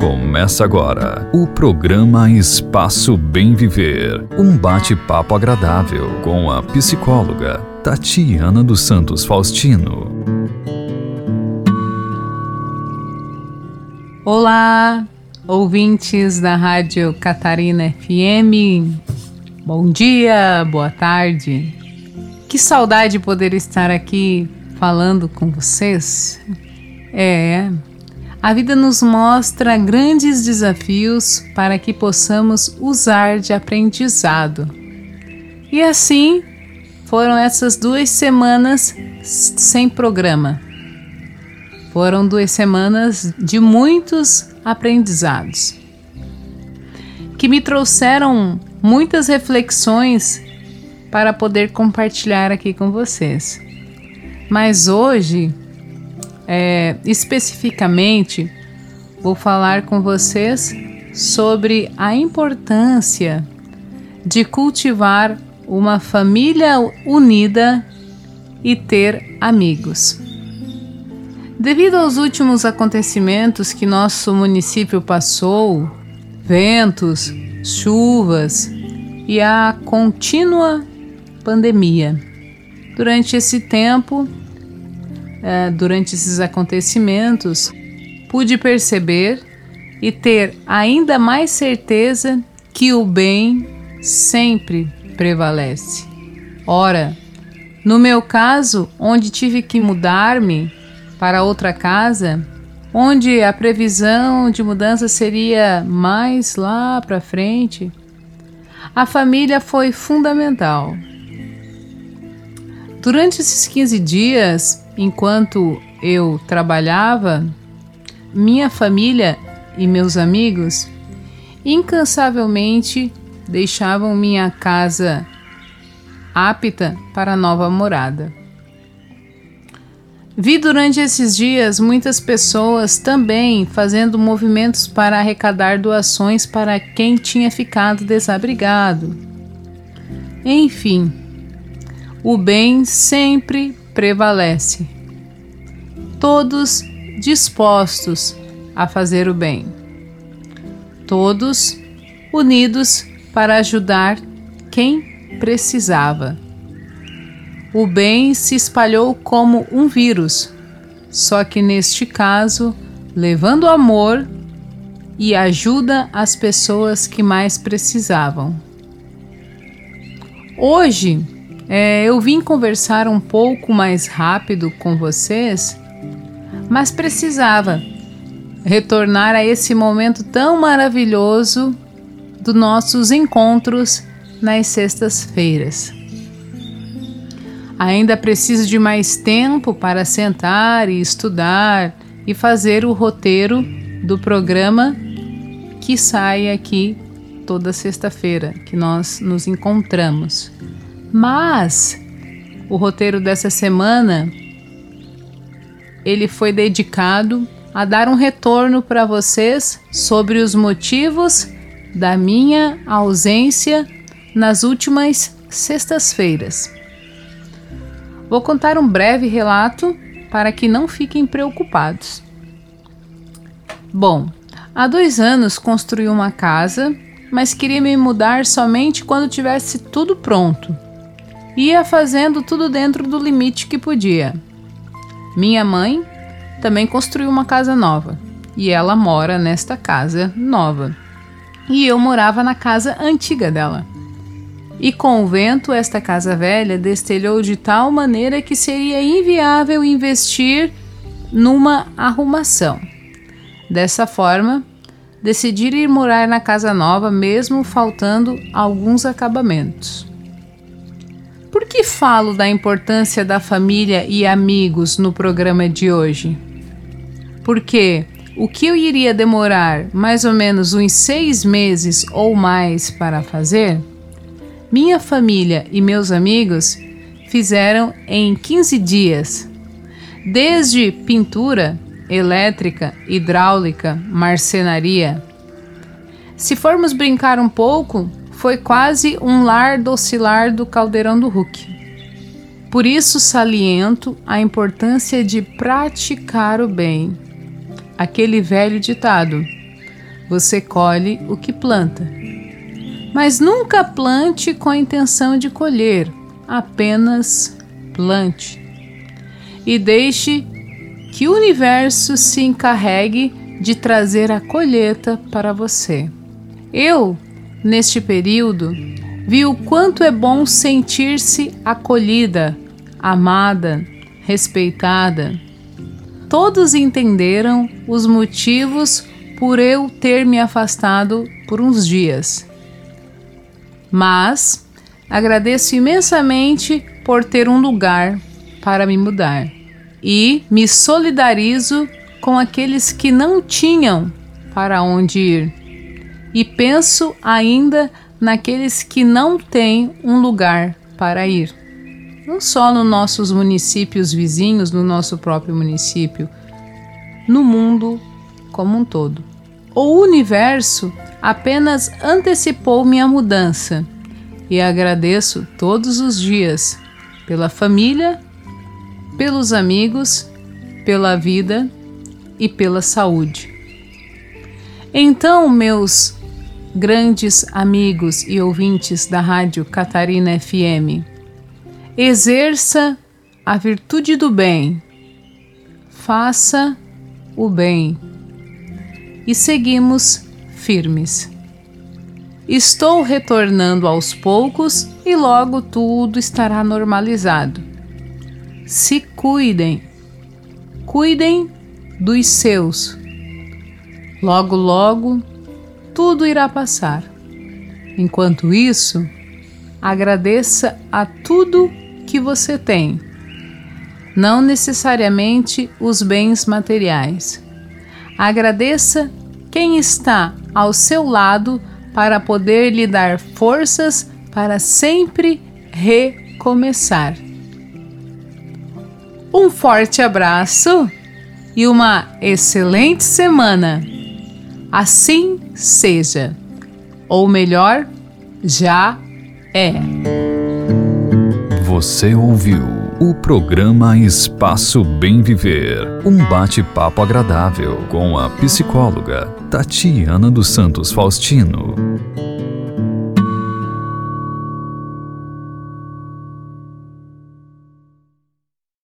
Começa agora o programa Espaço Bem Viver. Um bate-papo agradável com a psicóloga Tatiana dos Santos Faustino. Olá, ouvintes da Rádio Catarina FM. Bom dia, boa tarde. Que saudade poder estar aqui falando com vocês. É, a vida nos mostra grandes desafios para que possamos usar de aprendizado. E assim foram essas duas semanas sem programa. Foram duas semanas de muitos aprendizados que me trouxeram muitas reflexões para poder compartilhar aqui com vocês. Mas hoje é, especificamente, vou falar com vocês sobre a importância de cultivar uma família unida e ter amigos. Devido aos últimos acontecimentos que nosso município passou, ventos, chuvas e a contínua pandemia. Durante esse tempo, é, durante esses acontecimentos, pude perceber e ter ainda mais certeza que o bem sempre prevalece. Ora, no meu caso, onde tive que mudar-me para outra casa, onde a previsão de mudança seria mais lá para frente, a família foi fundamental. Durante esses 15 dias, enquanto eu trabalhava, minha família e meus amigos incansavelmente deixavam minha casa apta para nova morada. Vi durante esses dias muitas pessoas também fazendo movimentos para arrecadar doações para quem tinha ficado desabrigado. Enfim, o bem sempre prevalece. Todos dispostos a fazer o bem. Todos unidos para ajudar quem precisava. O bem se espalhou como um vírus, só que neste caso, levando amor e ajuda às pessoas que mais precisavam. Hoje, é, eu vim conversar um pouco mais rápido com vocês, mas precisava retornar a esse momento tão maravilhoso dos nossos encontros nas sextas-feiras. Ainda preciso de mais tempo para sentar e estudar e fazer o roteiro do programa que sai aqui toda sexta-feira, que nós nos encontramos. Mas o roteiro dessa semana ele foi dedicado a dar um retorno para vocês sobre os motivos da minha ausência nas últimas sextas-feiras. Vou contar um breve relato para que não fiquem preocupados. Bom, há dois anos construí uma casa, mas queria me mudar somente quando tivesse tudo pronto ia fazendo tudo dentro do limite que podia. Minha mãe também construiu uma casa nova e ela mora nesta casa nova. E eu morava na casa antiga dela. E com o vento, esta casa velha destelhou de tal maneira que seria inviável investir numa arrumação. Dessa forma, decidi ir morar na casa nova, mesmo faltando alguns acabamentos. Por que falo da importância da família e amigos no programa de hoje? Porque o que eu iria demorar mais ou menos uns seis meses ou mais para fazer, minha família e meus amigos fizeram em 15 dias. Desde pintura, elétrica, hidráulica, marcenaria. Se formos brincar um pouco, foi quase um lar docilar do caldeirão do Hulk. Por isso saliento a importância de praticar o bem, aquele velho ditado: você colhe o que planta. Mas nunca plante com a intenção de colher, apenas plante. E deixe que o universo se encarregue de trazer a colheita para você. Eu, neste período, vi o quanto é bom sentir-se acolhida, amada, respeitada. Todos entenderam os motivos por eu ter me afastado por uns dias. Mas agradeço imensamente por ter um lugar para me mudar e me solidarizo com aqueles que não tinham para onde ir. E penso ainda naqueles que não têm um lugar para ir. Não só nos nossos municípios vizinhos, no nosso próprio município, no mundo como um todo. O universo apenas antecipou minha mudança e agradeço todos os dias pela família, pelos amigos, pela vida e pela saúde. Então, meus grandes amigos e ouvintes da Rádio Catarina FM, exerça a virtude do bem, faça o bem e seguimos firmes. Estou retornando aos poucos e logo tudo estará normalizado. Se cuidem, cuidem dos seus. Logo, logo, tudo irá passar. Enquanto isso, agradeça a tudo que você tem, não necessariamente os bens materiais. Agradeça quem está ao seu lado para poder lhe dar forças para sempre recomeçar. Um forte abraço e uma excelente semana. Assim seja. Ou melhor, já é. Você ouviu o programa Espaço Bem Viver um bate-papo agradável com a psicóloga Tatiana dos Santos Faustino.